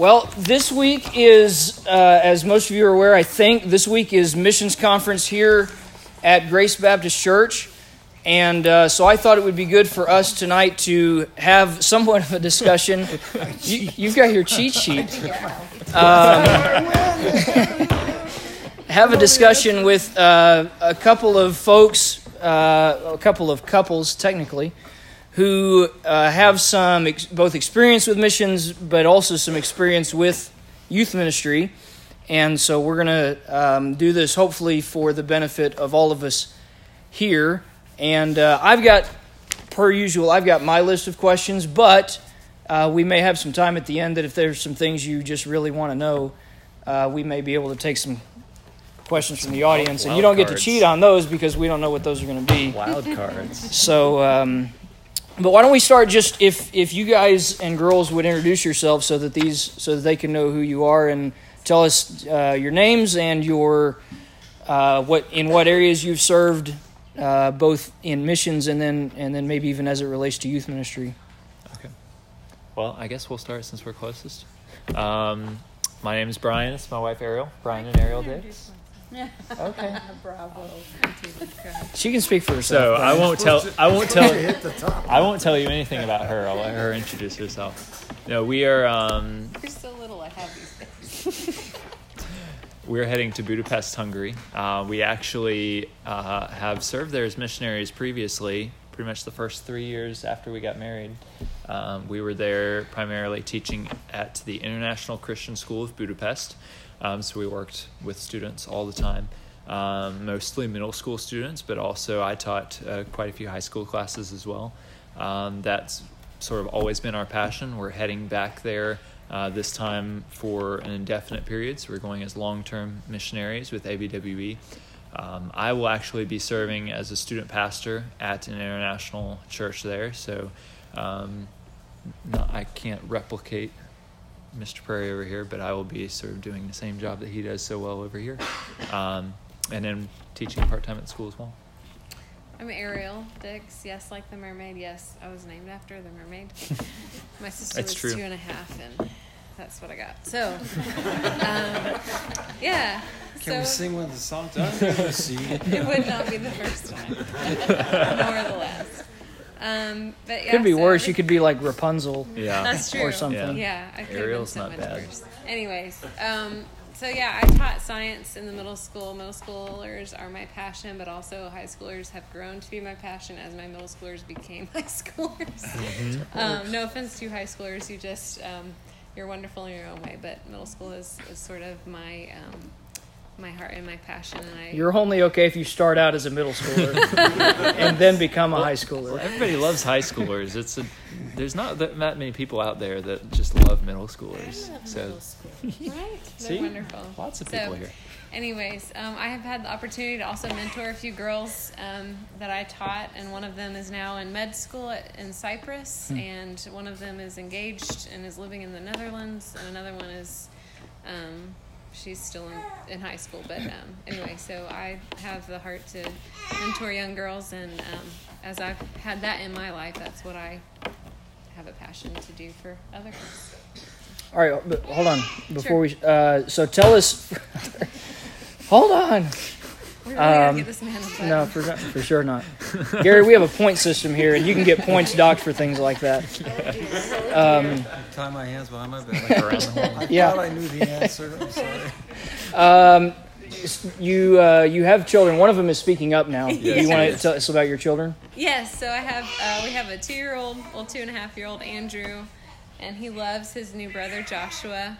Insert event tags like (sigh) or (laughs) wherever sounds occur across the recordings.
Well, this week is, uh, as most of you are aware, I think, this week is missions conference here at Grace Baptist Church. And uh, so I thought it would be good for us tonight to have somewhat of a discussion. (laughs) you, have got your cheat sheet. (laughs) Um, have a discussion with uh, a couple of folks, uh, a couple of couples, technically, who uh, have some ex- both experience with missions, but also some experience with youth ministry. And so we're going to um, do this hopefully for the benefit of all of us here. And uh, I've got, per usual, I've got my list of questions, but uh, we may have some time at the end that if there's some things you just really want to know, uh, we may be able to take some questions from the audience. and you don't get to cheat on those because we don't know what those are going to be. Wild cards. So, um, but why don't we start just if if you guys and girls would introduce yourselves so that these so that they can know who you are and tell us uh, your names and your uh, what in what areas you've served uh, both in missions and then and then maybe even as it relates to youth ministry. Okay. Well, I guess we'll start since we're closest. Um, my name is Brian. It's my wife Ariel. Brian and Ariel Dix. (laughs) Okay. Bravo. She can speak for So herself. I won't tell. I won't (laughs) tell. I won't tell you anything about her. I'll let her introduce herself. No, we are. Um, You're so little. I have these days. we're heading to Budapest, Hungary. Uh, we actually uh, have served there as missionaries previously. Pretty much the first three years after we got married, um, we were there primarily teaching at the International Christian School of Budapest. Um, so we worked with students all the time, um, mostly middle school students, but also I taught uh, quite a few high school classes as well. Um, that's sort of always been our passion. We're heading back there uh, this time for an indefinite period, so we're going as long term missionaries with ABWE. Um, I will actually be serving as a student pastor at an international church there, so um, I can't replicate Mr. Prairie over here, but I will be sort of doing the same job that he does so well over here, um, and then teaching part time at school as well. I'm Ariel Dix. Yes, like the mermaid. Yes, I was named after the mermaid. (laughs) My sister That's was true. two and a half, and that's what I got. So, um, yeah. Can so we sing one of the songs? I see. (laughs) it would not be the first time, (laughs) nor the last. Um, but yeah, Could be so worse. You could be like Rapunzel. Yeah. (laughs) That's true. Or something. Yeah, I could Ariel's have been so not much bad. worse. Anyways, um, so yeah, I taught science in the middle school. Middle schoolers are my passion, but also high schoolers have grown to be my passion as my middle schoolers became (laughs) high schoolers. Mm-hmm. um, no offense to high schoolers, you just um, you're wonderful in your own way, but middle school is, is sort of my um, my heart and my passion, and I You're only okay if you start out as a middle schooler (laughs) and then become a high Well, schooler. everybody loves high schoolers. It's a there's not that, that many people out there that just love middle schoolers. So (laughs) right? They're See? wonderful. lots of So, people here. Anyways, um, I have had the opportunity to also mentor a few girls um, that I taught, and one of them is now in med school at, in Cyprus, and one of them is engaged and is living in the Netherlands, and another one is, um, she's still in, in high school. But um, anyway, so I have the heart to mentor young girls, and um, as I've had that in my life, that's what I have a passion to do for other girls. All right, but hold on before we. Uh, so tell us. (laughs) hold on. We really Um, get this man. No, for, for sure not. Gary, we have a point system here, and you can get points docked for things like that. Um, Tie my hands behind my back. Like around the horn. (laughs) I Yeah. thought I knew the answer. I'm sorry. um, you uh, you have children. One of them is speaking up now. (laughs) Do you want to tell us about your children? Yes, so I have uh, we have a two year old, well two and a half year old Andrew, and he loves his new brother Joshua.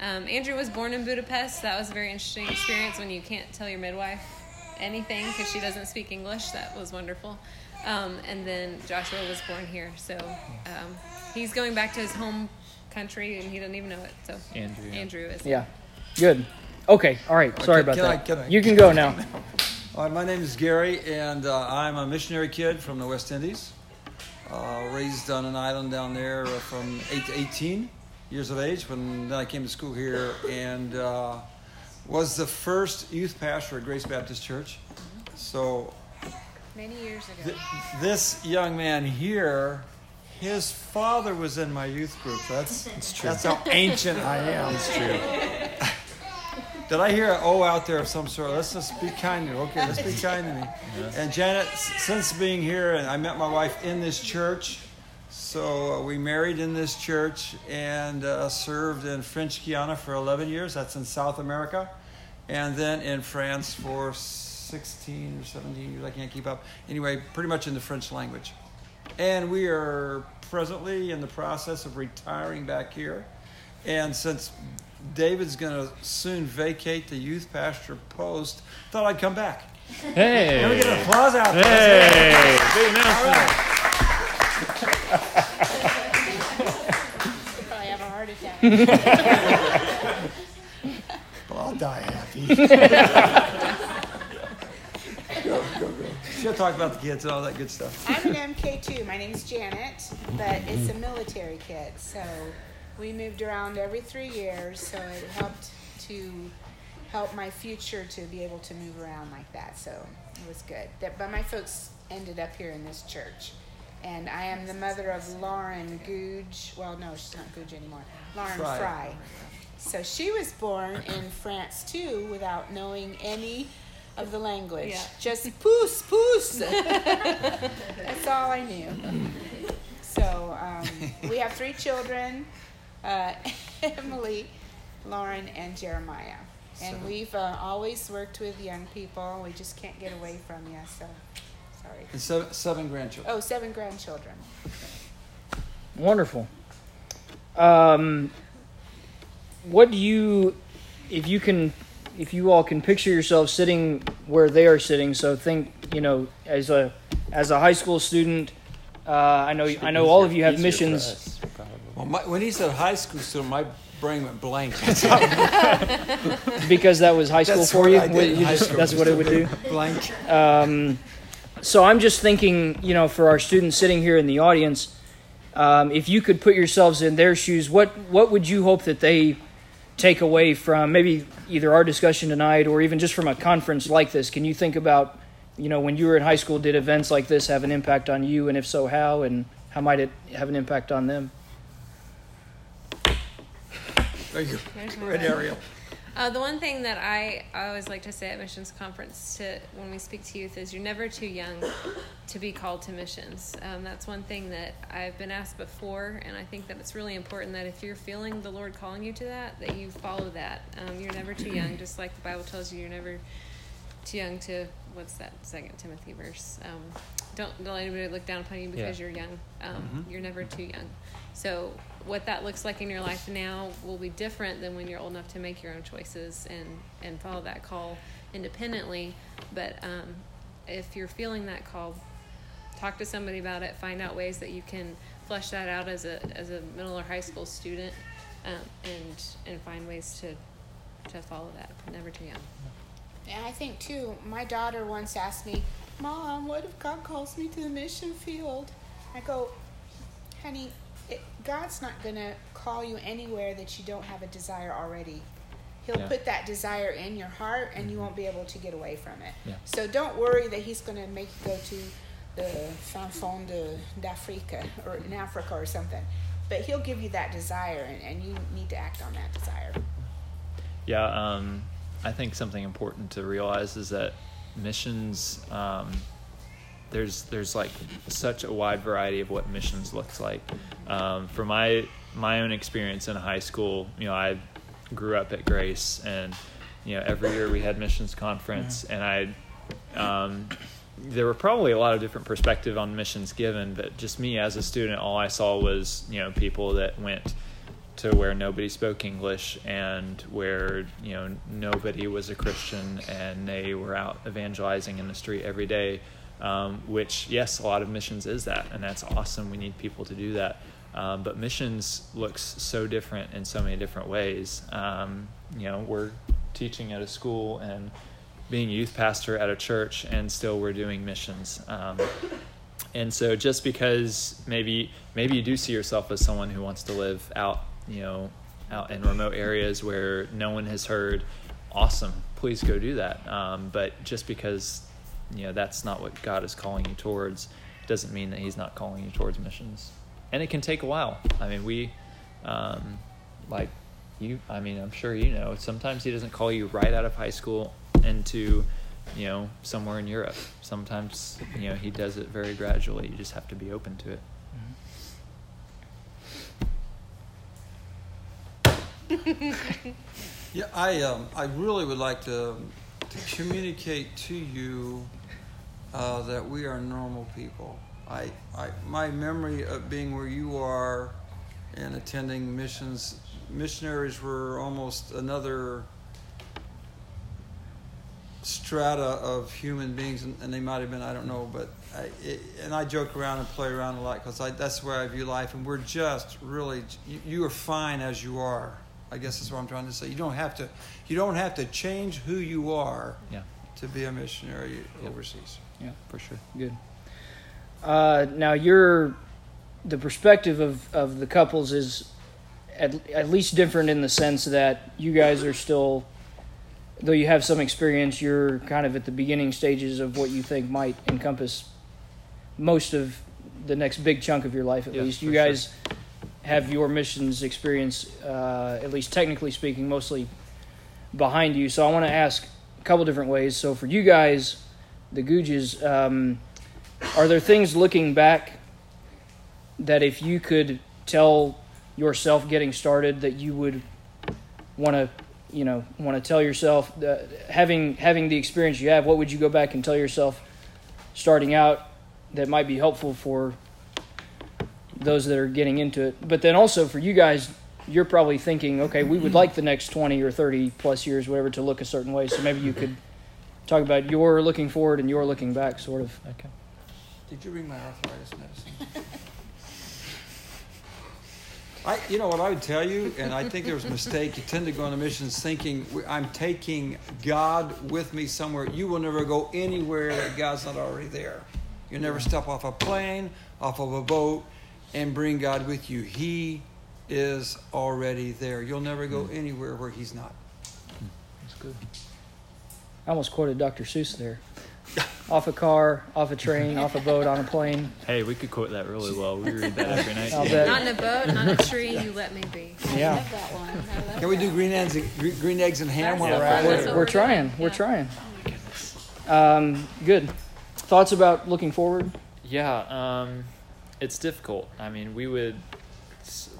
Um, Andrew was born in Budapest. That was a very interesting experience when you can't tell your midwife anything because she doesn't speak English. That was wonderful. Um, and then Joshua was born here, so um, he's going back to his home country and he doesn't even know it. So Andrew, yeah. Andrew is. Yeah. Good. Okay. All right. Sorry Can- about can I- that. can I- You can go now. (laughs) All right, my name is Gary, and uh, I'm a missionary kid from the West Indies. Uh, raised on an island down there uh, from 8 to 18 years of age when I came to school here and uh, was the first youth pastor at Grace Baptist Church. Mm-hmm. So Many years ago. th- this young man here His father was in my youth group. That's (laughs) that's how ancient I am. (laughs) It's true. (laughs) Did I hear an O out there of some sort? Let's just be kind to me. Okay, let's be kind to me. And Janet, since being here, and I met my wife in this church. So uh, we married in this church and uh, served in French Guiana for 11 years. That's in South America. And then in France for 16 or 17 years. I can't keep up. Anyway, pretty much in the French language. And we are presently in the process of retiring back here. And since David's going to soon vacate the youth pastor post, thought I'd come back. Hey. Can we get an applause out there? Hey. Big announcement. Probably have a heart attack. Well, I'll die happy. go, go, go. She'll talk about the kids and all that good stuff. I'm an MK too. My name's Janet, but it's a military kid. So we moved around every three years. So it helped to help my future to be able to move around like that. So it was good. That, but my folks ended up here in this church. And I am the mother of Lauren Googe. Well, no, she's not Googe anymore. Lauren Fry. Fry. So she was born in France too without knowing any of the language. Yeah. Just poos, poos. (laughs) That's all I knew. So um, we have three children uh, (laughs) Emily, Lauren, and Jeremiah. And Seven. we've uh, always worked with young people. We just can't get away from you, so sorry. And seven, seven grandchildren. Oh, seven grandchildren. Wonderful. Um, what do you, if you can, if you all can picture yourself sitting where they are sitting? So think, you know, as a as a high school student, uh, I know I know all of you have missions us. Well, my, when he said high school student, my brain went blank. (laughs) (laughs) because that was high school That's for what you. I did in you high just- school, that's what it would do. blank. Um, so I'm just thinking, you know, for our students sitting here in the audience, um, if you could put yourselves in their shoes, what what would you hope that they take away from maybe either our discussion tonight or even just from a conference like this? Can you think about, you know, when you were in high school, did events like this have an impact on you, and if so, how, and how might it have an impact on them? Thank you. Ariel. Uh, the one thing that I, I always like to say at missions conference to when we speak to youth is you're never too young to be called to missions. Um, that's one thing that I've been asked before, and I think that it's really important that if you're feeling the Lord calling you to that, that you follow that. Um, you're never too young, just like the Bible tells you, you're never too young to what's that Second Timothy verse? Um, don't don't let anybody look down upon you because Yeah. you're young. Um, You're never too young. So what that looks like in your life now will be different than when you're old enough to make your own choices and and follow that call independently. But um, if you're feeling that call, talk to somebody about it. Find out ways that you can flesh that out as a as a middle or high school student, um, and and find ways to to follow that. Never too young. And I think too, my daughter once asked me, Mom, what if God calls me to the mission field? I go, honey, it, God's not going to call you anywhere that you don't have a desire already. He'll Yeah. put that desire in your heart and you won't be able to get away from it. Yeah. So don't worry that He's going to make you go to the fin fond de, d'Africa or in Africa or something. But He'll give you that desire and, and you need to act on that desire. Yeah, um, I think something important to realize is that missions. Um, there's there's like such a wide variety of what missions looks like. Um, from my my own experience in high school, you know, I grew up at Grace, and you know, every year we had missions conference, and I. Um, there were probably a lot of different perspective on missions given, but just me as a student, all I saw was you know people that went to where nobody spoke English and where you know nobody was a Christian and they were out evangelizing in the street every day. Um, which yes, a lot of missions is that, and that's awesome. We need people to do that. Um, but missions looks so different in so many different ways. Um, you know, we're teaching at a school and being youth pastor at a church, and still we're doing missions. Um, and so just because maybe maybe you do see yourself as someone who wants to live out you know out in remote areas where no one has heard awesome please go do that um, but just because you know that's not what god is calling you towards doesn't mean that he's not calling you towards missions and it can take a while. I mean, we, um, like you. I mean, I'm sure you know. Sometimes he doesn't call you right out of high school into, you know, somewhere in Europe. Sometimes you know he does it very gradually. You just have to be open to it. (laughs) Yeah, I um, I really would like to to communicate to you uh, that we are normal people. I, I my memory of being where you are and attending missions missionaries were almost another strata of human beings, and, and they might have been I don't know, but I, it, and I joke around and play around a lot because that's where I view life, and we're just really you, you are fine as you are. I guess that's what I'm trying to say. You don't have to you don't have to change who you are Yeah, to be a missionary Yep. overseas. Yeah, for sure. good. Uh, now, your the perspective of, of the couples is at, at least different in the sense that you guys are still, though you have some experience, you're kind of at the beginning stages of what you think might encompass most of the next big chunk of your life. At Yeah, least you guys sure. Have your missions experience, uh, at least technically speaking, mostly behind you. So I want to ask a couple different ways. So for you guys, the Googes, um, are there things looking back that if you could tell yourself getting started that you would want to, you know, want to tell yourself that having having the experience you have, what would you go back and tell yourself starting out that might be helpful for those that are getting into it? But then also for you guys, you're probably thinking, okay, we would like the next 20 or 30 plus years, whatever, to look a certain way. So maybe you could talk about your looking forward and your looking back, sort of. Okay. Did you bring my arthritis medicine? (laughs) I, you know what I would tell you, and I think there's a mistake. You tend to go on the missions thinking I'm taking God with me somewhere. You will never go anywhere that God's not already there. You never step off a plane, off of a boat, and bring God with you. He is already there. You'll never go anywhere where He's not. That's good. I almost quoted Dr. Seuss there. off a car, off a train, off a boat, on a plane. Hey, we could quote that really well. We read that every night. I'll. Not in a boat, not a tree. You let me be. (laughs) I Yeah. love that one. Love Can we that. do green eggs, and, green eggs and ham while That's we're at it? We're we're trying. doing. We're Yeah. trying. Um, good. Thoughts about looking forward? Yeah, um, it's difficult. I mean, we would,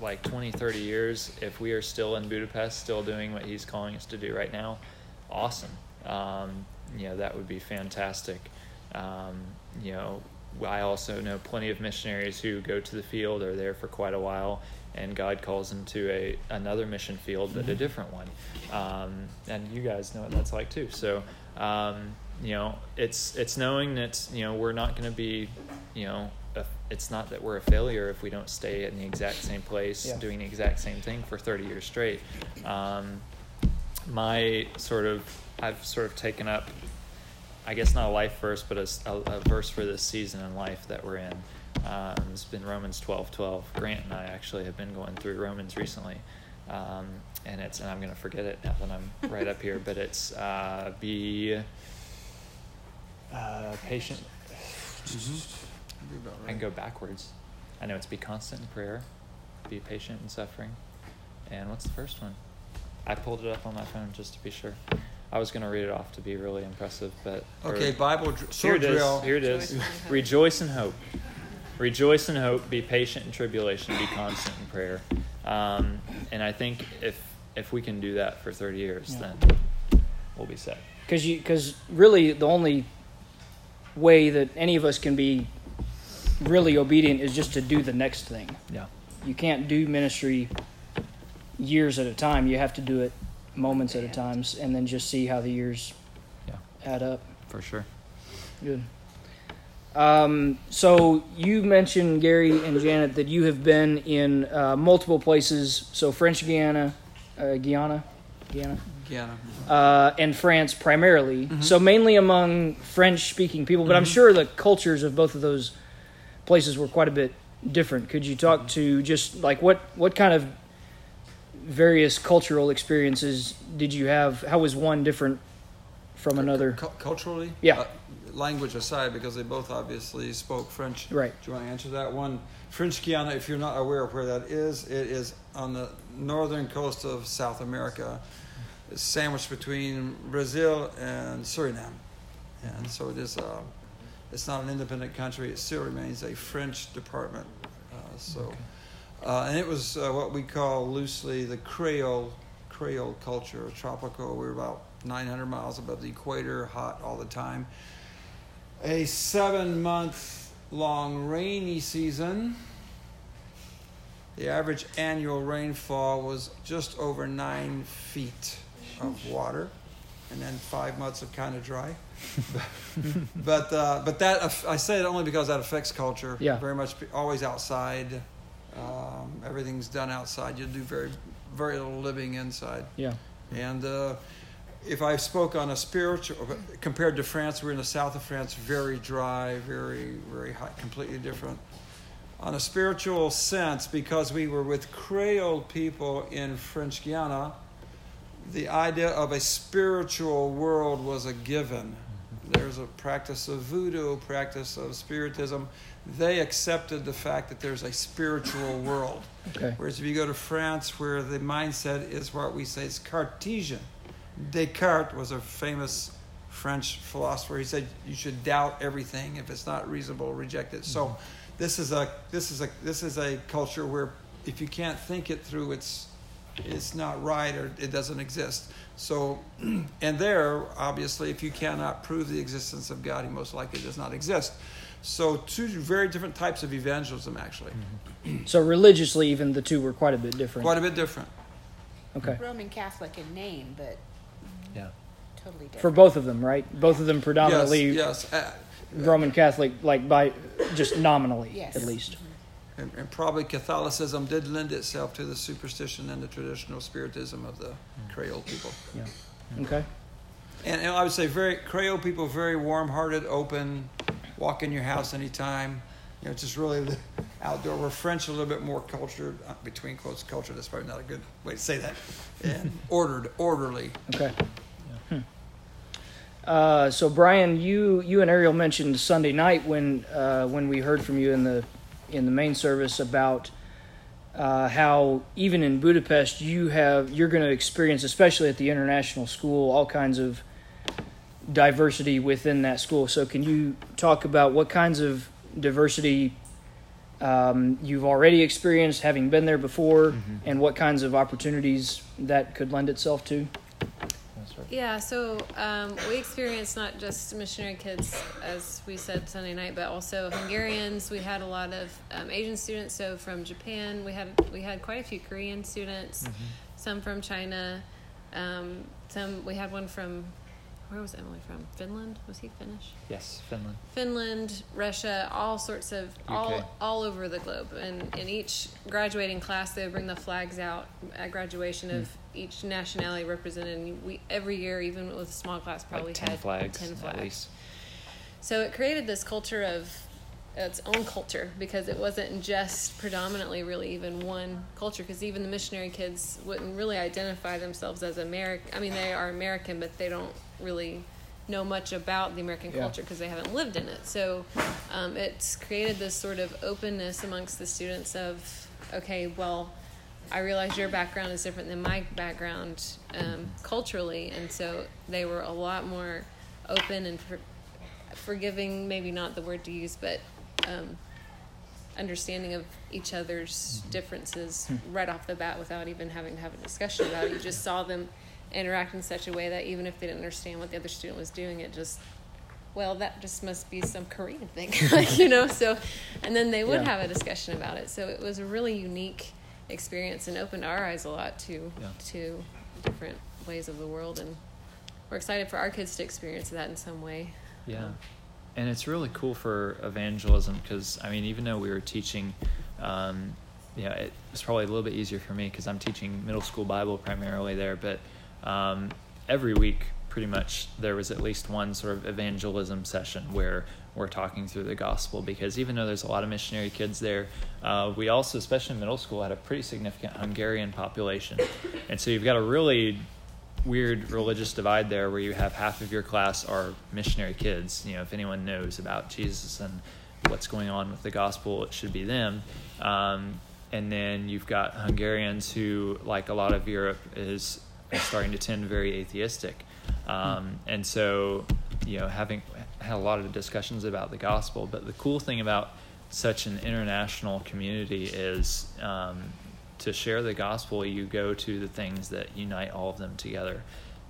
like 20, 30 years, if we are still in Budapest, still doing what he's calling us to do right now, awesome. Um, you know, that would be fantastic. Um, you know, I also know plenty of missionaries who go to the field, are there for quite a while, and God calls them to a another mission field, but a different one. Um, and you guys know what that's like too. So, um, you know, it's it's knowing that you know we're not going to be, you know, it's not that we're a failure if we don't stay in the exact same place Yeah. doing the exact same thing for 30 years straight. Um, my sort of I've sort of taken up I guess not a life verse, but a verse for this season in life that we're in. Um, it's been Romans twelve twelve. Grant and I actually have been going through Romans recently, um, and it's and I'm going to forget it now that I'm right up here. But it's uh, be uh, patient. I can go backwards. I know it's be constant in prayer, be patient in suffering, and what's the first one? I pulled it up on my phone just to be sure. I was going to read it off to be really impressive, but or- Okay, Bible dr- here sword it is. drill. Here it is. Rejoice in hope. Rejoice in hope. Be patient in tribulation. Be constant in prayer. Um, and I think if if we can do that for thirty years, Yeah. then we'll be set. Because you, because really, the only way that any of us can be really obedient is just to do the next thing. Yeah. You can't do ministry years at a time. You have to do it moments at a time, and then just see how the years Yeah. add up. For sure. Good. Um, so you mentioned Gary and Janet that you have been in uh, multiple places. So French Guiana, uh, Guyana, Guyana, Yeah. uh, and France primarily. So mainly among French-speaking people, but I'm sure the cultures of both of those places were quite a bit different. Could you talk to just like what what kind of various cultural experiences did you have? How was one different from another. Cu- culturally, Yeah. uh, language aside, because they both obviously spoke French. Right. Do you want to answer that one? French Guiana, if you're not aware of where that is, it is on the northern coast of South America. It's sandwiched between Brazil and Suriname, and so it is. Uh, it's not an independent country. It still remains a French department. Uh, so, uh, and it was uh, what we call loosely the Creole Creole culture, tropical. We were about 900 miles above the equator, hot all the time. A seven month long rainy season. The average annual rainfall was just over nine feet of water, and then five months of kind of dry. (laughs) but uh, but that I say it only because that affects culture. Yeah. Very much always outside. Um, everything's done outside. You do very very little living inside. Yeah. And uh, if I spoke on a spiritual, compared to France, we're in the south of France, very dry, very, very hot, completely different. On a spiritual sense, because we were with Creole people in French Guiana, the idea of a spiritual world was a given. There's a practice of voodoo, practice of spiritism. They accepted the fact that there's a spiritual (laughs) world. Okay. Whereas if you go to France, where the mindset is what we say is Cartesian. Descartes was a famous French philosopher. He said you should doubt everything. If it's not reasonable, reject it. So mm-hmm. this is a this is a this is a culture where if you can't think it through, it's it's not right or it doesn't exist. So, (clears throat) and there, obviously, if you cannot prove the existence of God, he most likely does not exist. So, two very different types of evangelism, actually, So religiously, even the two were quite a bit different. quite a bit different. okay. Roman Catholic in name, but Yeah. totally different. For both of them, right? Both of them predominantly Yes, yes. Uh, Roman Catholic, like by just nominally, Yes. at least. And, and probably Catholicism did lend itself to the superstition and the traditional spiritism of the Creole people. Yeah. Okay. And, and I would say very Creole people, very warm-hearted, open, walk in your house anytime. You know, just really outdoor. We're French, a little bit more cultured, uh, between quotes, culture. That's probably not a good way to say that. And (laughs) ordered, orderly. Okay. Hmm. Uh, so Brian, you you and Ariel mentioned Sunday night when uh, when we heard from you in the in the main service about uh, how even in Budapest you have you're going to experience, especially at the international school, all kinds of diversity within that school. So can you talk about what kinds of diversity um, you've already experienced, having been there before, and what kinds of opportunities that could lend itself to? Right. Yeah, so um, we experienced not just missionary kids, as we said Sunday night, but also Hungarians. We had a lot of um, Asian students. So from Japan, we had we had quite a few Korean students, some from China, um, some we had one from where was Emily from? Finland? Was he Finnish? Yes, Finland. Finland, Russia, all sorts of UK. all all over the globe. And in each graduating class, they would bring the flags out at graduation of hmm. each nationality represented. And we every year, even with a small class, probably like 10 had flags, ten flags. So it created this culture of its own culture because it wasn't just predominantly really even one culture because even the missionary kids wouldn't really identify themselves as American. I mean, they are American, but they don't really know much about the American Yeah. culture because they haven't lived in it. So um, it's created this sort of openness amongst the students of, okay, well, I realize your background is different than my background um, culturally, and so they were a lot more open and for, forgiving. Maybe not the word to use, but um, understanding of each other's mm-hmm. differences hmm. right off the bat without even having to have a discussion about it. You just saw them interact in such a way that even if they didn't understand what the other student was doing, it just well, that just must be some Korean thing, (laughs) like, you know. So, and then they would Yeah. have a discussion about it. So it was a really unique experience and opened our eyes a lot to Yeah. to different ways of the world, and we're excited for our kids to experience that in some way. Yeah. Um, And it's really cool for evangelism because, I mean, even though we were teaching, um, you know, it was probably a little bit easier for me because I'm teaching middle school Bible primarily there. But um, every week, pretty much, there was at least one sort of evangelism session where we're talking through the gospel because even though there's a lot of missionary kids there, uh, we also, especially in middle school, had a pretty significant Hungarian population. And so you've got a really weird religious divide there where you have half of your class are missionary kids. You know, if anyone knows about Jesus and what's going on with the gospel, it should be them. Um, and then you've got Hungarians who, like a lot of Europe, is, starting to tend very atheistic. Um, and so, you know, having had a lot of discussions about the gospel, but the cool thing about such an international community is um, to share the gospel, you go to the things that unite all of them together.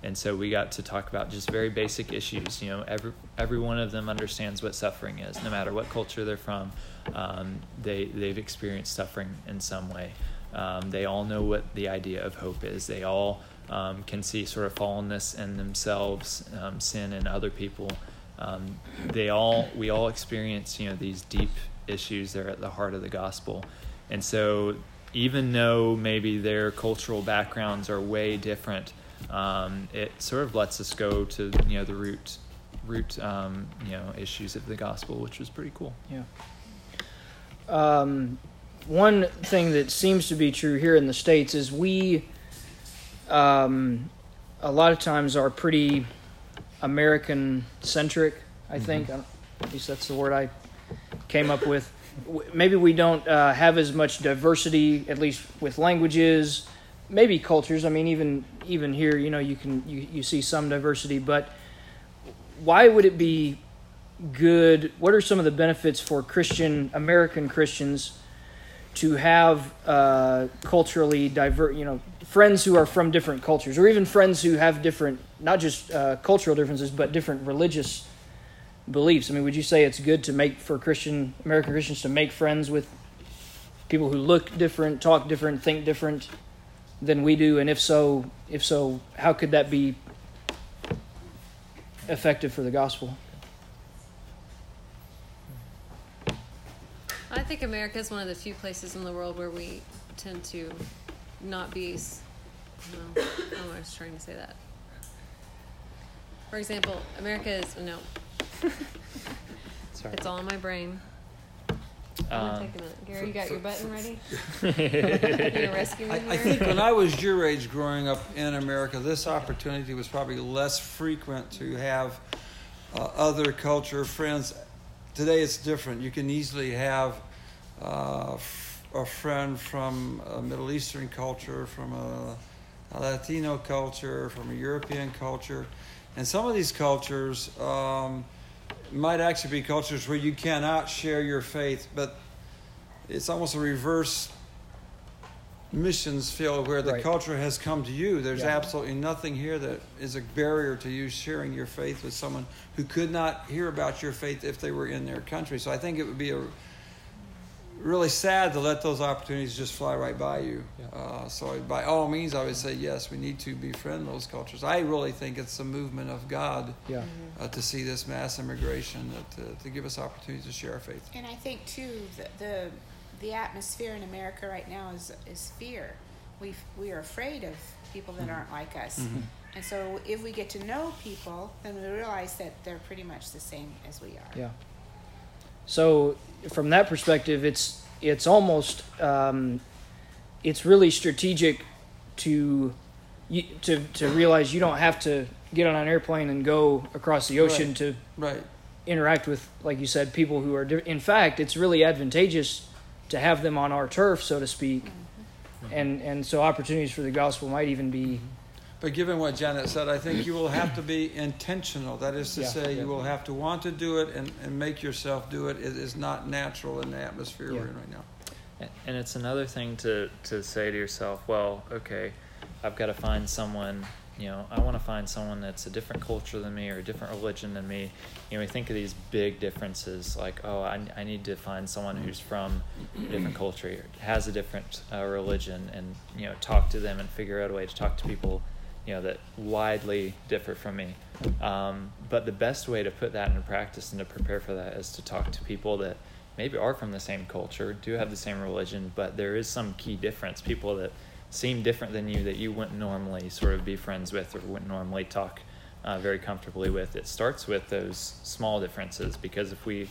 And so we got to talk about just very basic issues. You know, every every one of them understands what suffering is, no matter what culture they're from. Um, they they've experienced suffering in some way. Um, they all know what the idea of hope is. They all um, can see sort of fallenness in themselves, um, sin in other people. Um, they all we all experience you know these deep issues. They're at the heart of the gospel, and so even though maybe their cultural backgrounds are way different, um, it sort of lets us go to you know the root root um, you know issues of the gospel, which was pretty cool. Yeah. Um, one thing that seems to be true here in the states is we, um, a lot of times, are pretty American centric. I think, mm-hmm. at least that's the word I came up with. Maybe we don't uh, have as much diversity, at least with languages, maybe cultures. I mean, even even here, you know, you can you, you see some diversity, but why would it be good? What are some of the benefits for Christian American Christians to have uh, culturally diverse, you know, friends who are from different cultures, or even friends who have different, not just uh, cultural differences, but different religious beliefs? I mean, would you say it's good to make for Christian American Christians to make friends with people who look different, talk different, think different? than we do? And if so, if so, how could that be effective for the gospel? I think America is one of the few places in the world where we tend to not be. No, I was trying to say that. For example, America is no. (laughs) Sorry. It's all in my brain. Um, take a minute. Gary, you got your button ready? (laughs) you gonna rescue me I, here? I think when I was your age growing up in America, this opportunity was probably less frequent to have uh, other culture friends. Today it's different. You can easily have uh, a friend from a Middle Eastern culture, from a, a, Latino culture, from a European culture. And some of these cultures um, might actually be cultures where you cannot share your faith, but it's almost a reverse missions field where the Right. culture has come to you. There's Yeah. absolutely nothing here that is a barrier to you sharing your faith with someone who could not hear about your faith if they were in their country. So I think it would be a really sad to let those opportunities just fly right by you. Uh, so by all means, I would say yes, we need to befriend those cultures. I really think it's a movement of God Yeah. uh, to see this mass immigration uh, to, to give us opportunities to share our faith. And I think too the the, the atmosphere in America right now is is fear. We we are afraid of people that aren't like us. And so if we get to know people, then we realize that they're pretty much the same as we are. Yeah. So from that perspective, it's it's almost um, it's really strategic to you, to to realize you don't have to get on an airplane and go across the ocean Right. to Right. interact with, like you said, people who are. Di- in fact, it's really advantageous to have them on our turf, so to speak, and and so opportunities for the gospel might even be. But given what Janet said, I think you will have to be intentional. That is to Yeah, say, yeah. you will have to want to do it and, and make yourself do it. It is not natural in the atmosphere Yeah. we're in right now. And it's another thing to, to say to yourself, well, okay, I've got to find someone, you know, I want to find someone that's a different culture than me or a different religion than me. You know, we think of these big differences like, oh, I, I need to find someone who's from a different culture, or has a different uh, religion, and, you know, talk to them and figure out a way to talk to people, you know, that widely differ from me. Um, but the best way to put that into practice and to prepare for that is to talk to people that maybe are from the same culture, do have the same religion, but there is some key difference. People that seem different than you that you wouldn't normally sort of be friends with or wouldn't normally talk uh, very comfortably with. It starts with those small differences because if we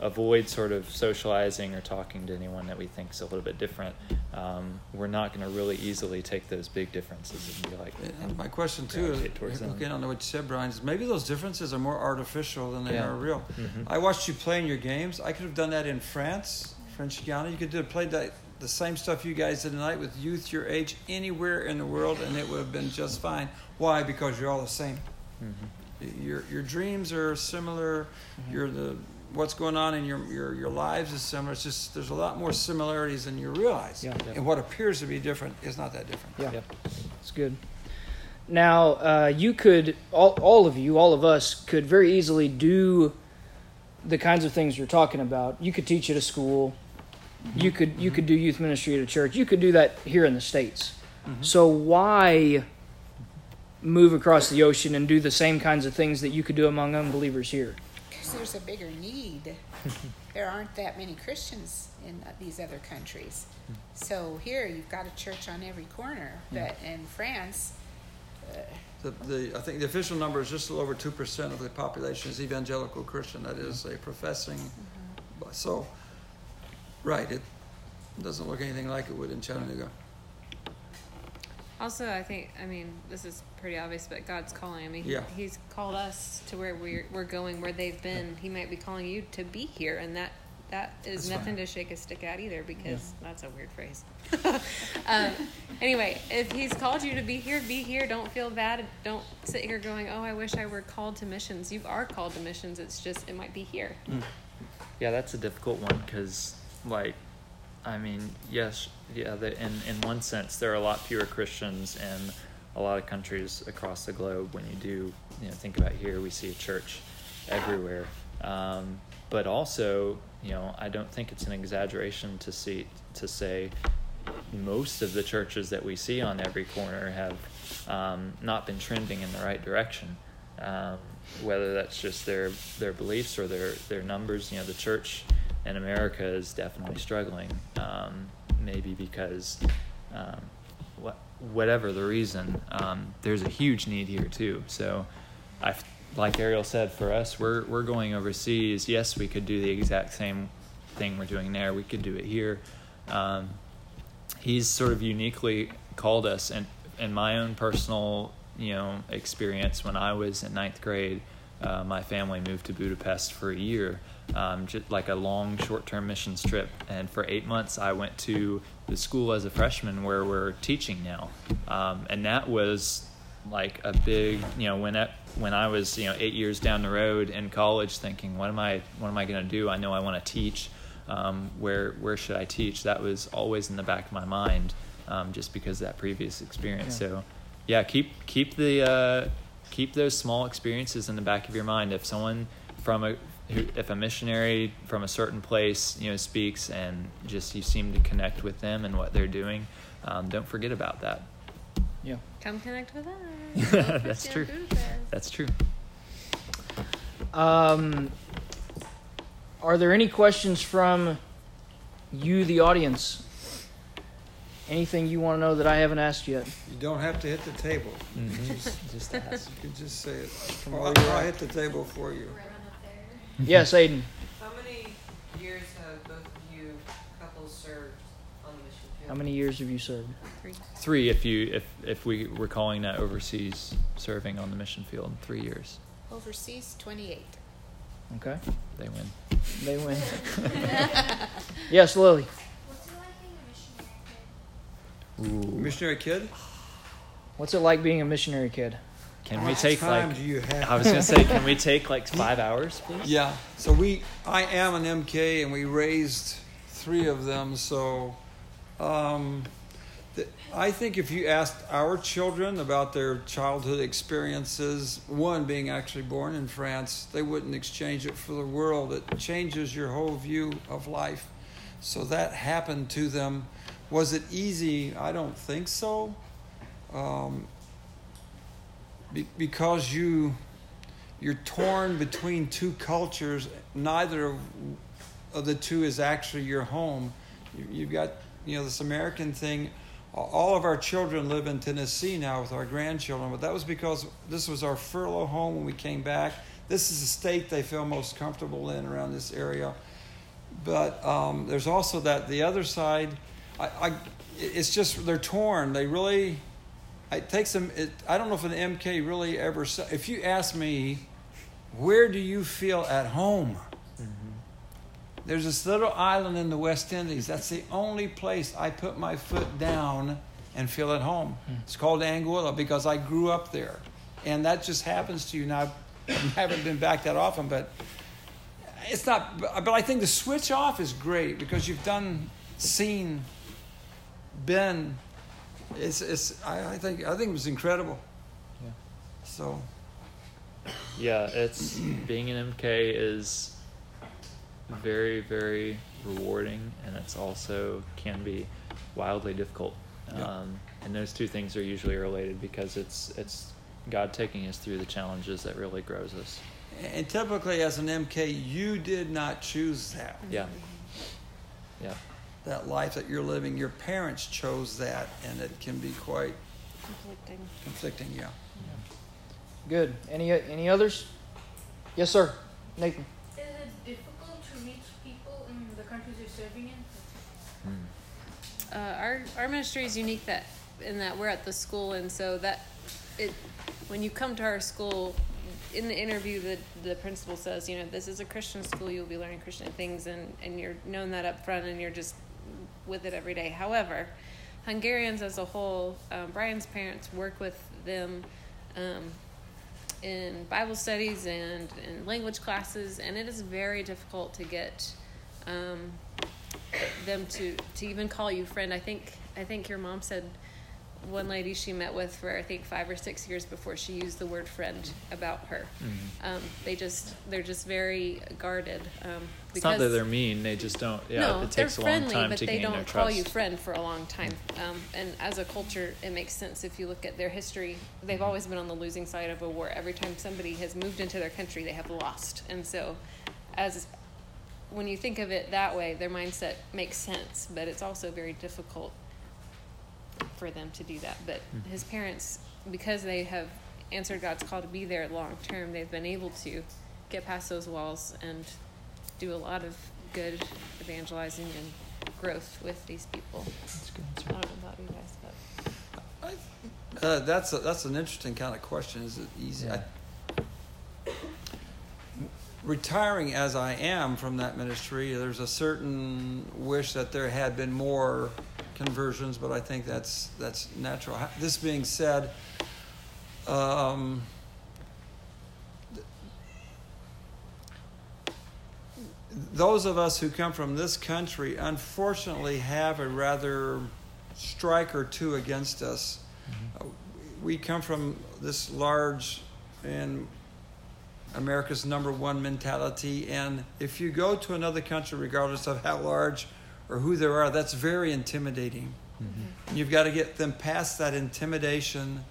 avoid sort of socializing or talking to anyone that we think is a little bit different, um, we're not going to really easily take those big differences and be like, And my question too, Gravitate towards them. looking on what you said, Brian, is maybe those differences are more artificial than they Yeah. are real. Mhm. I watched you play in your games. I could have done that in France, French Guiana. You could have played that, the same stuff you guys did tonight with youth your age anywhere in the world, and it would have been just fine. Why? Because you're all the same. Mhm. Your your dreams are similar. You're the what's going on in your, your your lives is similar. It's just there's a lot more similarities than you realize. Yeah. And what appears to be different is not that different. Yeah, Yep. it's good. Now, uh, you could all, all of you, all of us, could very easily do the kinds of things you're talking about. You could teach at a school. You could you could do youth ministry at a church. You could do that here in the states. So why move across the ocean and do the same kinds of things that you could do among unbelievers here? Because there's a bigger need. (laughs) there aren't that many Christians in uh, these other countries. Hmm. So here you've got a church on every corner. But in France, uh, The, the, I think the official number is just a little over two percent of the population is evangelical Christian. That is a professing. Mm-hmm. So, right, it doesn't look anything like it would in Chattanooga. Also, I think, I mean, this is pretty obvious, but God's calling. I mean, he- Yeah. He's called us to where we're, we're going, where they've been. He might be calling you to be here, and that that is That's nothing fine. to shake a stick at either, because that's a weird phrase. (laughs) um, anyway, if He's called you to be here, be here. Don't feel bad. Don't sit here going, "Oh, I wish I were called to missions." You are called to missions. It's just it might be here. Yeah, that's a difficult one because, like, I mean, yes, yeah. The, in in one sense, there are a lot fewer Christians in a lot of countries across the globe. When you do, you know, think about here, we see a church everywhere. Um, but also, you know, I don't think it's an exaggeration to see to say most of the churches that we see on every corner have um, not been trending in the right direction. Um, whether that's just their their beliefs or their their numbers, you know, the church in America is definitely struggling. Um, maybe because um, what whatever the reason, um, there's a huge need here too. So, I like Ariel said, for us, we're we're going overseas. Yes, we could do the exact same thing we're doing there. We could do it here. Um, he's sort of uniquely called us and in my own personal you know experience when i was in ninth grade uh, my family moved to budapest for a year um, just like a long short-term missions trip and for eight months i went to the school as a freshman where we're teaching now um, and that was like a big you know when that when i was you know eight years down the road in college thinking what am i what am i going to do i know i want to teach um, where where should I teach? That was always in the back of my mind, um, just because of that previous experience. Yeah. So, yeah, keep keep the uh, keep those small experiences in the back of your mind. If someone from a if a missionary from a certain place you know speaks and just you seem to connect with them and what they're doing, um, don't forget about that. Yeah. Come connect with us. (laughs) That's true. That's true. Um, are there any questions from you, the audience? Anything you want to know that I haven't asked yet? You don't have to hit the table. Just ask. You can just say it. From I'll, I'll hit the table for you. Mhm. Yes, Aiden. How many years have both of you couples served on the mission field? How many years have you served? Three. Three, if you if if we were calling that overseas serving on the mission field, three years. overseas, 28. Okay, They win. they win. (laughs) (laughs) yes, Lily. What's it like being a missionary kid? Ooh. Missionary kid. What's it like being a missionary kid? Can we take time like? do you have? I was gonna say, can we (laughs) take like five hours, please? Yeah. So we, I am an MK, and we raised three of them. So, um, the, I think if you asked our children about their childhood experiences, one being actually born in France, they wouldn't exchange it for the world. It changes your whole view of life. So that happened to them. Was it easy? I don't think so. Um, be, because you you're torn between two cultures. Neither of, the two is actually your home. You, you've got, you know, this American thing. All of our children live in Tennessee now with our grandchildren, but that was because this was our furlough home when we came back. This is the state they feel most comfortable in around this area. but um, there's also that the other side. I, I it's just they're torn. They really. It takes them. It, I don't know if an MK really ever. If you ask me, where do you feel at home? Mm-hmm. There's this little island in the West Indies. That's the only place I put my foot down and feel at home. Hmm. It's called Anguilla because I grew up there. And that just happens to you. Now, I haven't been back that often, but it's not. But I think the switch off is great because you've done, seen, been. It's, it's, I, I think, I think it was incredible. Yeah. So, Yeah, it's being an MK is very, very rewarding, and it's also can be wildly difficult. Yeah. Um, and those two things are usually related because it's it's God taking us through the challenges that really grows us. and typically as an MK, you did not choose that. Yeah, yeah, that life that you're living. Your parents chose that, and it can be quite Conflicting. conflicting. Yeah. Good. Any any others? Yes, sir. Nathan. Is it difficult to reach people in the countries you're serving in? Uh, our our ministry is unique that in that we're at the school, and so that it when you come to our school. In the interview, the the principal says, you know, this is a Christian school. You'll be learning Christian things, and and you're known that up front, and you're just with it every day. However, Hungarians as a whole, um, Brian's parents work with them um, in Bible studies and in language classes, and it is very difficult to get um, them to to even call you friend. I think I think your mom said one lady she met with for I think five or six years before she used the word friend about her. Um, they just they're just very guarded. Um, it's not that they're mean; they just don't. Yeah, no, it they're takes a friendly, long time but to they gain don't their call trust. you friend for a long time. Um, and as a culture, it makes sense if you look at their history. They've always been on the losing side of a war. Every time somebody has moved into their country, they have lost. And so, as when you think of it that way, their mindset makes sense. But it's also very difficult for them to do that. But his parents, because they have answered God's call to be there long term, they've been able to get past those walls and do a lot of good evangelizing and growth with these people. That's good. I don't know about you guys, but Uh, that's a, that's an interesting kind of question. Is it easy? Yeah. I, retiring as I am from that ministry, there's a certain wish that there had been more conversions, but I think that's that's natural. This being said, um, those of us who come from this country, unfortunately, have a rather strike or two against us. Uh, We come from this large and America's number one mentality, and if you go to another country, regardless of how large or who there are, that's very intimidating. Mm-hmm. You've got to get them past that intimidation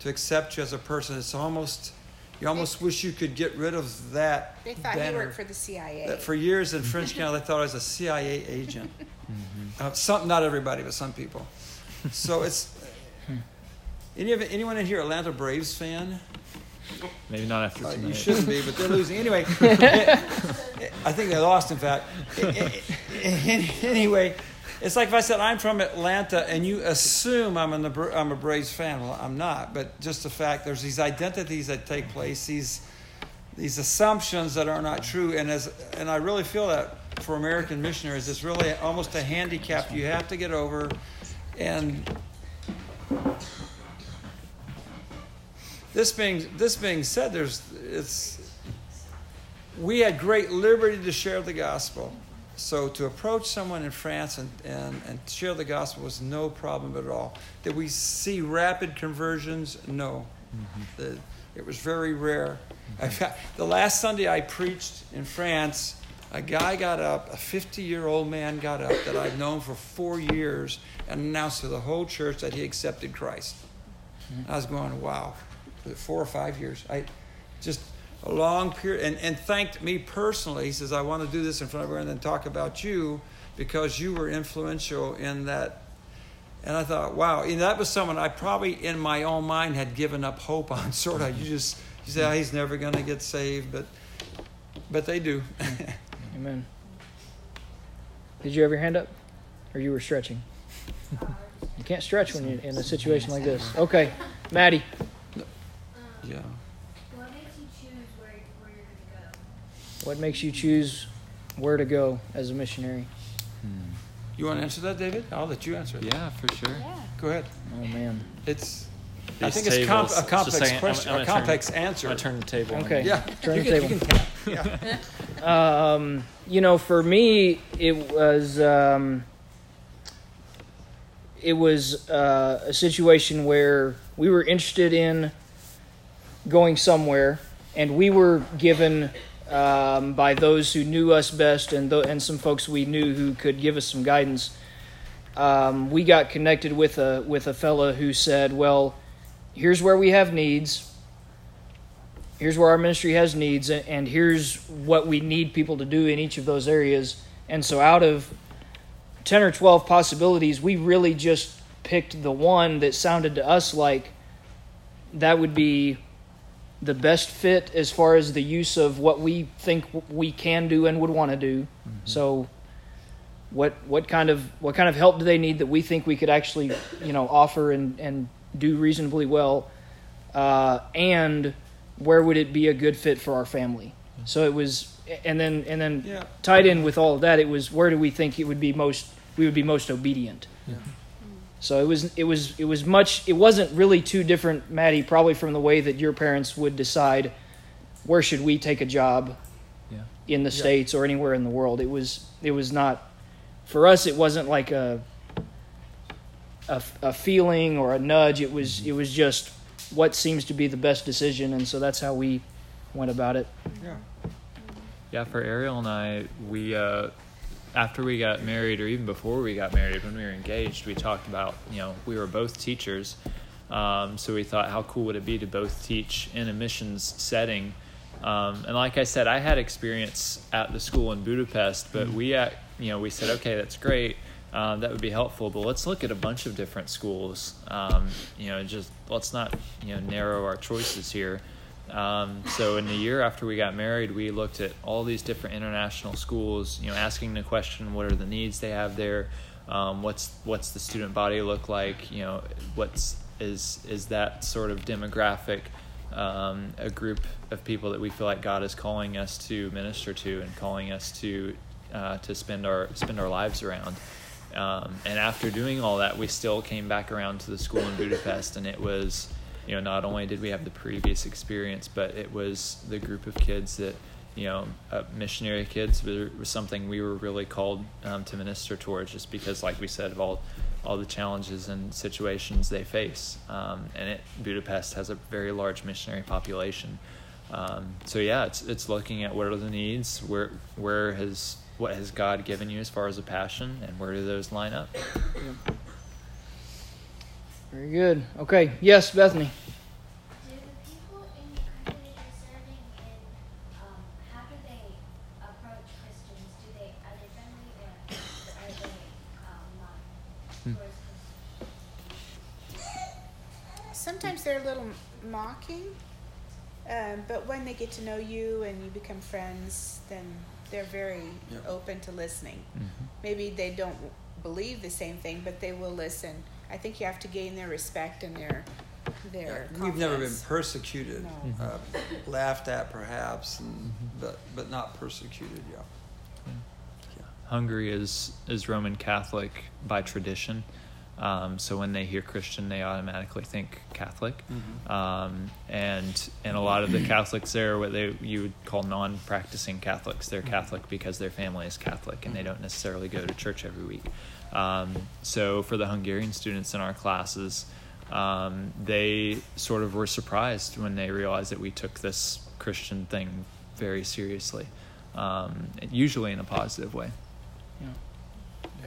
to accept you as a person. It's almost you almost wish you could get rid of that They thought banner. he worked for the CIA. That for years in French County, they thought I was a CIA agent. (laughs) Uh, some, not everybody, but some people. So it's. Any of anyone in here Atlanta Braves fan? Maybe not after Uh, tonight. you shouldn't be, but they're losing anyway. (laughs) I think they lost. In fact, anyway, it's like if I said I'm from Atlanta and you assume I'm a Nebra- I'm a Braves fan. Well, I'm not, but just the fact there's these identities that take place, these these assumptions that are not true, and as and I really feel that for American missionaries, it's really almost a handicap you have to get over, and this being this being said, there's it's we had great liberty to share the gospel. So to approach someone in France and, and, and share the gospel was no problem at all. Did we see rapid conversions? No. Mm-hmm. The, it was very rare. Mm-hmm. In fact, the last Sunday I preached in France, a guy got up, a 50 year old man got up that I've known for four years and announced to the whole church that he accepted Christ. Mm-hmm. I was going, wow, for four or five years. I just a long period and, and thanked me personally. He says, I want to do this in front of everyone and then talk about you because you were influential in that. And I thought, wow, and that was someone I probably in my own mind had given up hope on. (laughs) Sort of, you just you say, oh, he's never going to get saved, but but they do. (laughs) Amen. did you have your hand up? Or you were stretching? You can't stretch when you're in a situation like this. Okay, Maddie. Yeah. What makes you choose where, where you're going to go? What makes you choose where to go as a missionary? You want to answer that, David? I'll let you answer it. Yeah, for sure. Go ahead. Oh man. It's. I think it's com- tables- a just a complex second, I'm- question, I'm a gonna turn- complex I'm answer. gonna turn the table. Okay. Yeah. Turn you the can, table. You can. Yeah. (laughs) Um, you know, for me, it was um, it was uh, a situation where we were interested in going somewhere, and we were given um, by those who knew us best and th- and some folks we knew who could give us some guidance. Um, we got connected with a with a fella who said, "Well, here's where we have needs." here's where our ministry has needs and- and here's what we need people to do in each of those areas and so out of 10 or 12 possibilities we really just picked the one that sounded to us like that would be the best fit as far as the use of what we think we can do and would want to do so what what kind of what kind of help do they need that we think we could actually you know offer and and do reasonably well? Uh, and where would it be a good fit for our family? So it was and then and then Yeah. tied in with all of that it was where do we think it would be most we would be most obedient so it was it was it was much it wasn't really too different maddie probably from the way that your parents would decide where should we take a job Yeah. in the Yeah. states or anywhere in the world it was it was not for us it wasn't like a a, a feeling or a nudge it was it was just what seems to be the best decision and so that's how we went about it Yeah. Yeah, for Ariel and I, we uh, after we got married, or even before we got married, when we were engaged, we talked about you know we were both teachers, um, so we thought how cool would it be to both teach in a missions setting, um, and like I said, I had experience at the school in Budapest, but we at you know we said okay that's great. Um, that would be helpful, but let's look at a bunch of different schools. Um, you know, just let's not you know narrow our choices here. Um, so in the year after we got married, we looked at all these different international schools. You know, asking the question, what are the needs they have there? Um, what's what's the student body look like? You know, what's is is that sort of demographic um, a group of people that we feel like God is calling us to minister to and calling us to uh, to spend our spend our lives around. Um, and after doing all that, we still came back around to the school in Budapest, and it was, you know, not only did we have the previous experience, but it was the group of kids that, you know, uh, missionary kids was, something we were really called um, to minister towards, just because, like we said, of all all the challenges and situations they face. Um, and it, Budapest has a very large missionary population. Um, so yeah, it's it's looking at what are the needs, where where has what has God given you as far as a passion, and where do those line up? Very good okay yes bethany Do the people in the country serving in, um, how do they approach Christians? Do they, are they friendly or are they, um, not? Sometimes they're a little mocking, um, but when they get to know you and you become friends, then they're very Yep. open to listening. Maybe they don't believe the same thing, but they will listen. I think you have to gain their respect and their their. We've never been persecuted, No. uh, laughed at perhaps, and, but but not persecuted. Yeah. Hungary is is Roman Catholic by tradition, um, so when they hear Christian, they automatically think Catholic, um, and and a lot of the Catholics there, are what they you would call non-practicing Catholics, they're Catholic because their family is Catholic and they don't necessarily go to church every week. Um, so for the Hungarian students in our classes, um, they sort of were surprised when they realized that we took this Christian thing very seriously, um, usually in a positive way.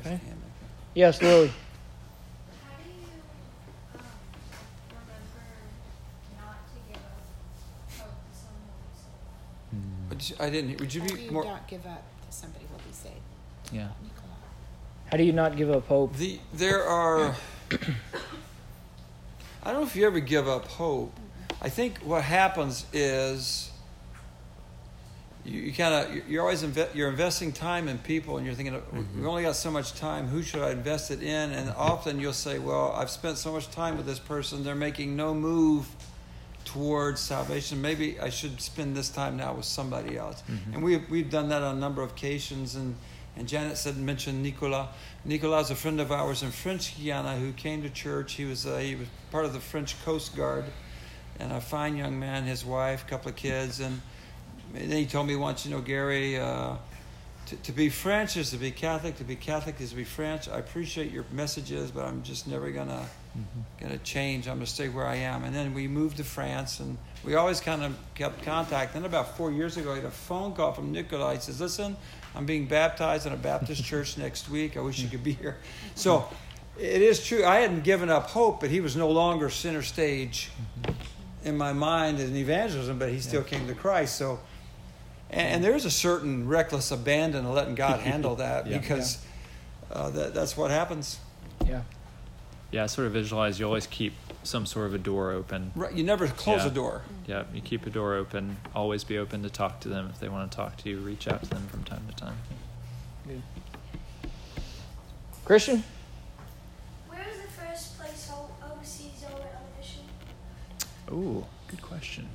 Okay. yes lily How do you um, remember not to give up hope to someone who said Would you- I didn't. Would you How do you more? not give up to somebody will be saved? Yeah. Nicola. how do you not give up hope The there are. I don't know if you ever give up hope. I think what happens is you, you kind of you're always inve- you're investing time in people, and you're thinking oh, we mm-hmm. only got so much time. Who should I invest it in? And mm-hmm. often you'll say, well, I've spent so much time with this person. They're making no move towards salvation. Maybe I should spend this time now with somebody else. And we've we've done that on a number of occasions. And and Janet said mentioned Nicolas. Nicolas is a friend of ours in French Guiana who came to church. He was uh, he was part of the French Coast Guard, and a fine young man. His wife, couple of kids, and then he told me once, you know, Gary. Uh, to, to be French is to be Catholic. To be Catholic is to be French. I appreciate your messages, but I'm just never gonna gonna change. I'm gonna stay where I am. And then we moved to France, and we always kind of kept contact. Then about four years ago, I had a phone call from Nicolas. He says, "Listen, I'm being baptized in a Baptist church next week. I wish you could be here." So it is true. I hadn't given up hope, but he was no longer center stage in my mind in evangelism, but he still came to Christ. So. And, and there's a certain reckless abandon of letting God (laughs) handle that Yeah. because uh, that, that's what happens. Yeah. Yeah, I sort of visualize you always keep some sort of a door open. Right, you never close Yeah. a door. Yeah, you keep a door open. Always be open to talk to them if they want to talk to you. Reach out to them from time to time. Christian? Where was the first place o- overseas you went on a mission? Ooh, good question.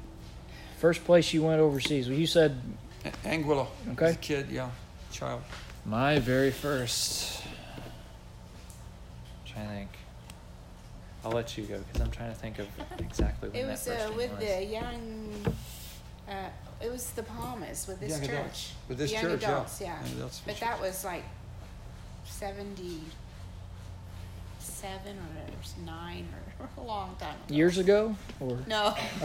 First place you went overseas. Well, you said A- Anguilla. Okay. as a kid, yeah, child. My very first. trying to think. I'll let you go because I'm trying to think of exactly when It that was first uh, one with was. the young. Uh, it was the Palmas with this Young church. adults. With this young church, yeah. adults, yeah. Young adults but mission. that was like seventy seven or nine or (laughs) a long time ago. years ago? Or No. (laughs)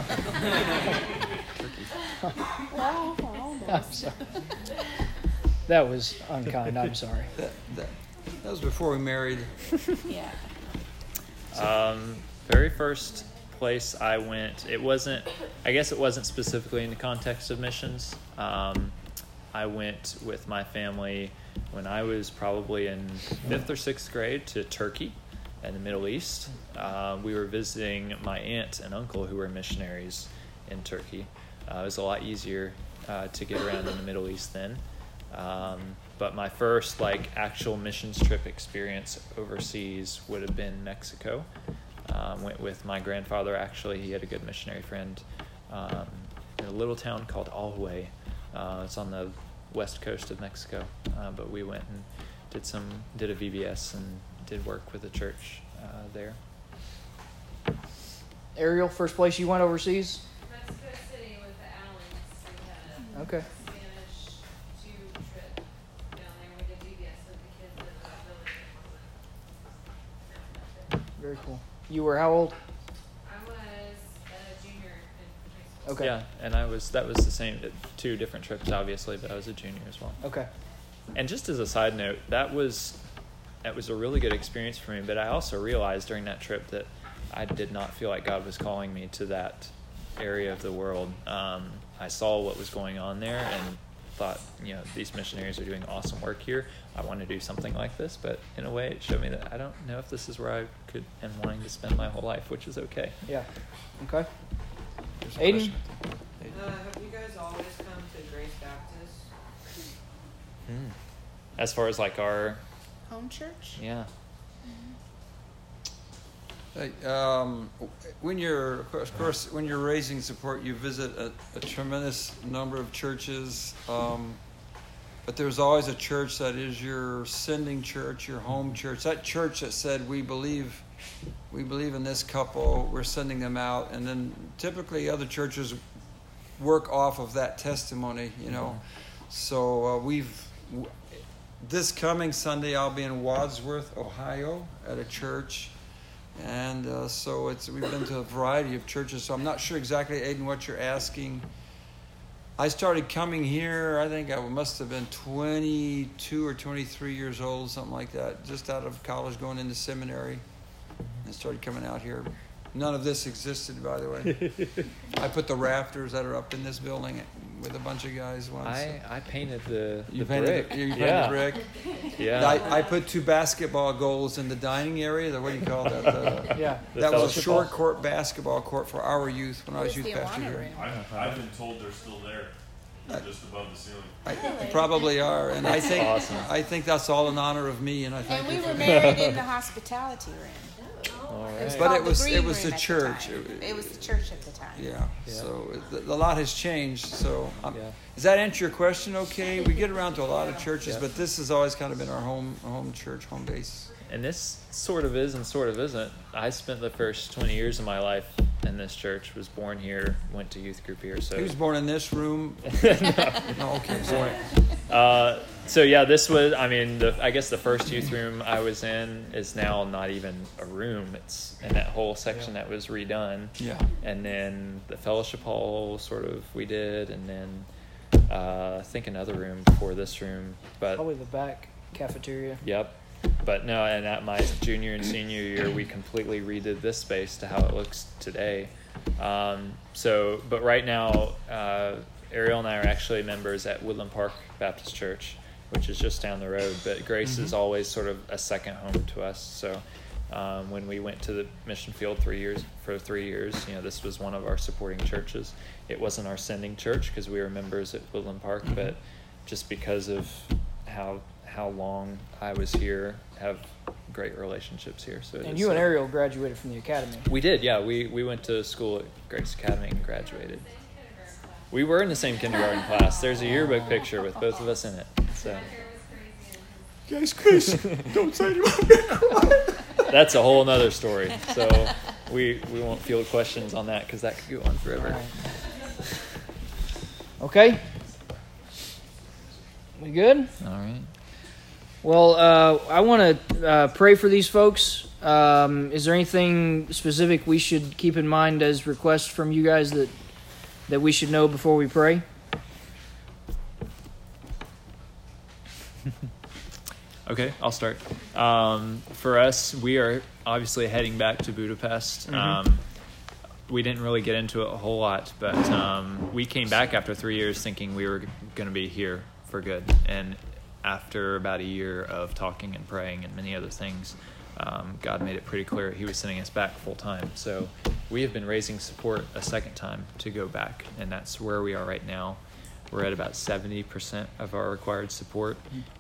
(laughs) well, almost. that was unkind. I'm sorry. That, that, that was before we married. yeah. Um, very first place I went, it wasn't, I guess it wasn't specifically in the context of missions. Um, I went with my family when I was probably in fifth or sixth grade to Turkey and the Middle East. Uh, we were visiting my aunt and uncle who were missionaries in Turkey. Uh, it was a lot easier uh, to get around in the Middle East then. Um, but my first like actual missions trip experience overseas would have been Mexico. Um, went with my grandfather. Actually, he had a good missionary friend um, in a little town called Alhue. Uh, it's on the west coast of Mexico. Uh, but we went and did some did a VBS and did work with the church uh, there. Ariel, first place you went overseas? Mexico City with the Allens. We had a Okay. Spanish tube trip down there. We did VBS with the kids in the village. Very cool. You were how old? I was a junior in high school. Okay. Yeah, and I was that was the same two different trips obviously, but I was a junior as well. Okay. And just as a side note, that was that was a really good experience for me. But I also realized during that trip that I did not feel like God was calling me to that area of the world. Um, I saw what was going on there and thought, you know, these missionaries are doing awesome work here. I want to do something like this. But in a way, it showed me that I don't know if this is where I could am wanting to spend my whole life, which is okay. Yeah. Okay. There's a Aiden? question. Uh, have you guys always come to Grace Baptist? As far as like our Home church? yeah. Hey, um, when you're, of course, of course, when you're raising support, you visit a, a tremendous number of churches. Um, but there's always a church that is your sending church, your home church. That church that said, "We believe, we believe in this couple. We're sending them out." And then typically other churches work off of that testimony. You know, so uh, we've. w- This coming Sunday, I'll be in Wadsworth, Ohio, at a church. And uh, so it's we've been to a variety of churches. So I'm not sure exactly, Aiden, what you're asking. I started coming here. I think I must have been 22 or 23 years old, something like that, just out of college, going into seminary, and started coming out here. None of this existed, by the way. (laughs) I put the rafters that are up in this building with a bunch of guys once. I, I painted the, you the painted, brick. the, you painted yeah. the brick. (laughs) Yeah. I, I put two basketball goals in the dining area. The what do you call that? The, (laughs) Yeah. The that was a short hall. court basketball court for our youth when I was youth pastor here. I've, I've been told they're still there. just above the ceiling. I probably are, and I think awesome. I think that's all in honor of me, and I thank And we you. were for married in the hospitality room. All It was. But it was- the it was the church. time. It- It was the church at the time. Yeah. Yeah. So the, the lot has changed. So um, Yeah. does that answer your question? Okay. We get around to a lot of churches, Yeah. but this has always kind of been our home home church, home base. And this sort of is and sort of isn't. I spent the first 20 years of my life in this church, was born here, went to youth group here. So He was born in this room. No, (laughs) okay. Sorry. (laughs) Uh, so yeah, this was. I mean, the, I guess the first youth room I was in is now not even a room. It's in that whole section that was redone. Yeah. And then the fellowship hall, sort of, we did, and then uh, I think another room before this room. But Probably the back cafeteria. Yep. But no, and at my junior and senior year, we completely redid this space to how it looks today. Um, so, but right now, uh, Ariel and I are actually members at Woodland Park Baptist Church, which is just down the road. But Grace is always sort of a second home to us. So, um, when we went to the mission field three years for three years, you know, this was one of our supporting churches. It wasn't our sending church because we were members at Woodland Park, but just because of how how long I was here, have great relationships here. So And you and Ariel graduated from the academy. we did, yeah. We we went to school at Grace Academy and graduated. We were in the same kindergarten class. There's a yearbook picture with both of us in it. So Guys, Chris, (laughs) don't say it. that's a whole other story. So we we won't field questions on that because that could go on forever. Okay? We good? All right. Well, uh, I want to uh, pray for these folks. Um, is there anything specific we should keep in mind as requests from you guys that that we should know before we pray? Okay, I'll start. Um, for us, we are obviously heading back to Budapest. Mhm. Um, we didn't really get into it a whole lot, but um, we came back after three years thinking we were going to be here for good. And after about a year of talking and praying and many other things, um, God made it pretty clear He was sending us back full time. So we have been raising support a second time to go back, and that's where we are right now. We're at about 70% of our required support.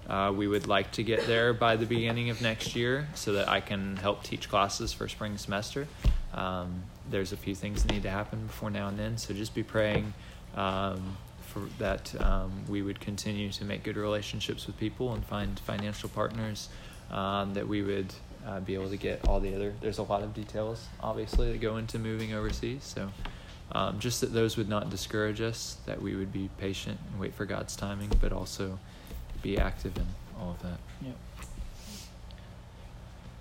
Uh, we would like to get there by the beginning of next year so that I can help teach classes for spring semester. Um, there's a few things that need to happen before now and then, so just be praying um, for that um, we would continue to make good relationships with people and find financial partners um, that we would uh, be able to get all the other. There's a lot of details, obviously, that go into moving overseas. So um, just that those would not discourage us, that we would be patient and wait for God's timing, but also be active in all of that. Yep.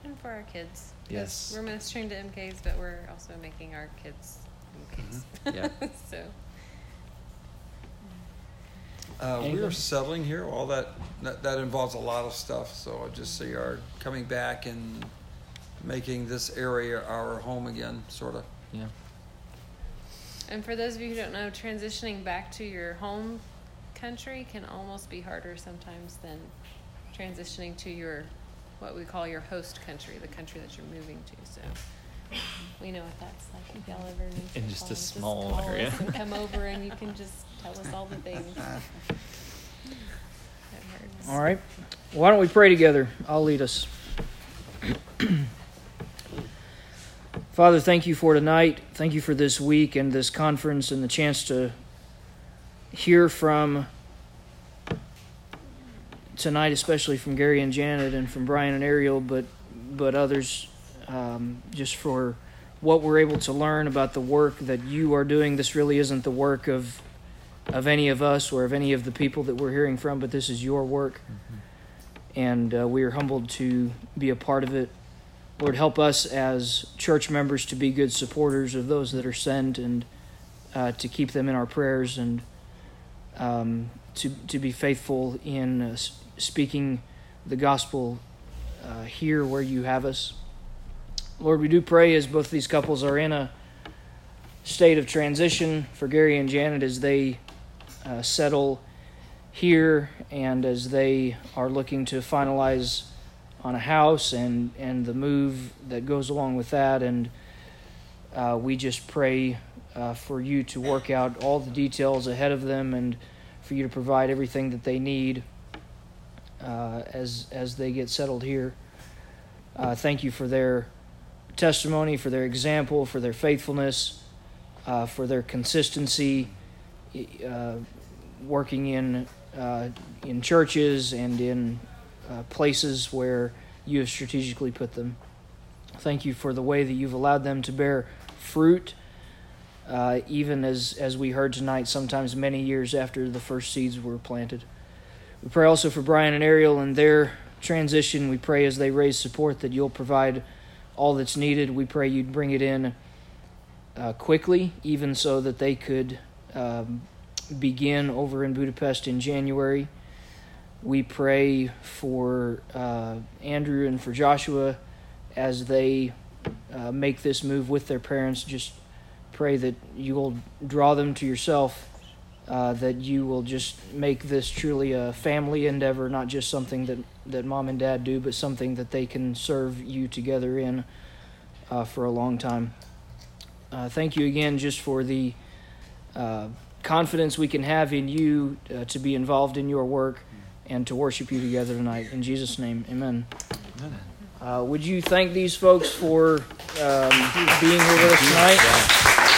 And for our kids. Yes. We're ministering to MKs, but we're also making our kids MKs. (laughs) Yeah. so, Uh, we are settling here. All that, that that involves a lot of stuff. So I just see our coming back and making this area our home again, sort of. Yeah. And for those of you who don't know, transitioning back to your home country can almost be harder sometimes than transitioning to your what we call your host country, the country that you're moving to. So we know what that's like. If y'all ever need In some just a calls, small call us area. and come over and you can just tell us all the things. (laughs) All right. Why don't we pray together? I'll lead us. Father, thank you for tonight. Thank you for this week and this conference and the chance to hear from tonight, especially from Gary and Janet and from Brian and Ariel, but but others, um, just for what we're able to learn about the work that you are doing. This really isn't the work of of any of us or of any of the people that we're hearing from, but this is your work, and uh, we are humbled to be a part of it. Lord, help us as church members to be good supporters of those that are sent and uh, to keep them in our prayers and um, to, to be faithful in uh, speaking the gospel uh, here where you have us. Lord, we do pray as both these couples are in a state of transition for Gary and Janet as they uh, settle here and as they are looking to finalize on a house and, and the move that goes along with that. And uh, we just pray uh, for you to work out all the details ahead of them and for you to provide everything that they need uh, as as they get settled here. Uh, thank you for their testimony, for their example, for their faithfulness, uh, for their consistency, uh, working in in churches and in uh, places where you have strategically put them. Thank you for the way that you've allowed them to bear fruit, uh, even as as we heard tonight. Sometimes many years after the first seeds were planted. We pray also for Brian and Ariel and their transition. We pray as they raise support that you'll provide all that's needed. We pray you'd bring it in uh, quickly, even so that they could um, begin over in Budapest in January. We pray for uh, Andrew and for Joshua as they uh, make this move with their parents. Just pray that you will draw them to yourself uh, that you will just make this truly a family endeavor, not just something that, that mom and dad do, but something that they can serve you together in uh, for a long time. Uh, thank you again just for the uh, confidence we can have in you to be involved in your work and to worship you together tonight. In Jesus' name, amen. Uh, would you thank these folks for um, being here with us tonight?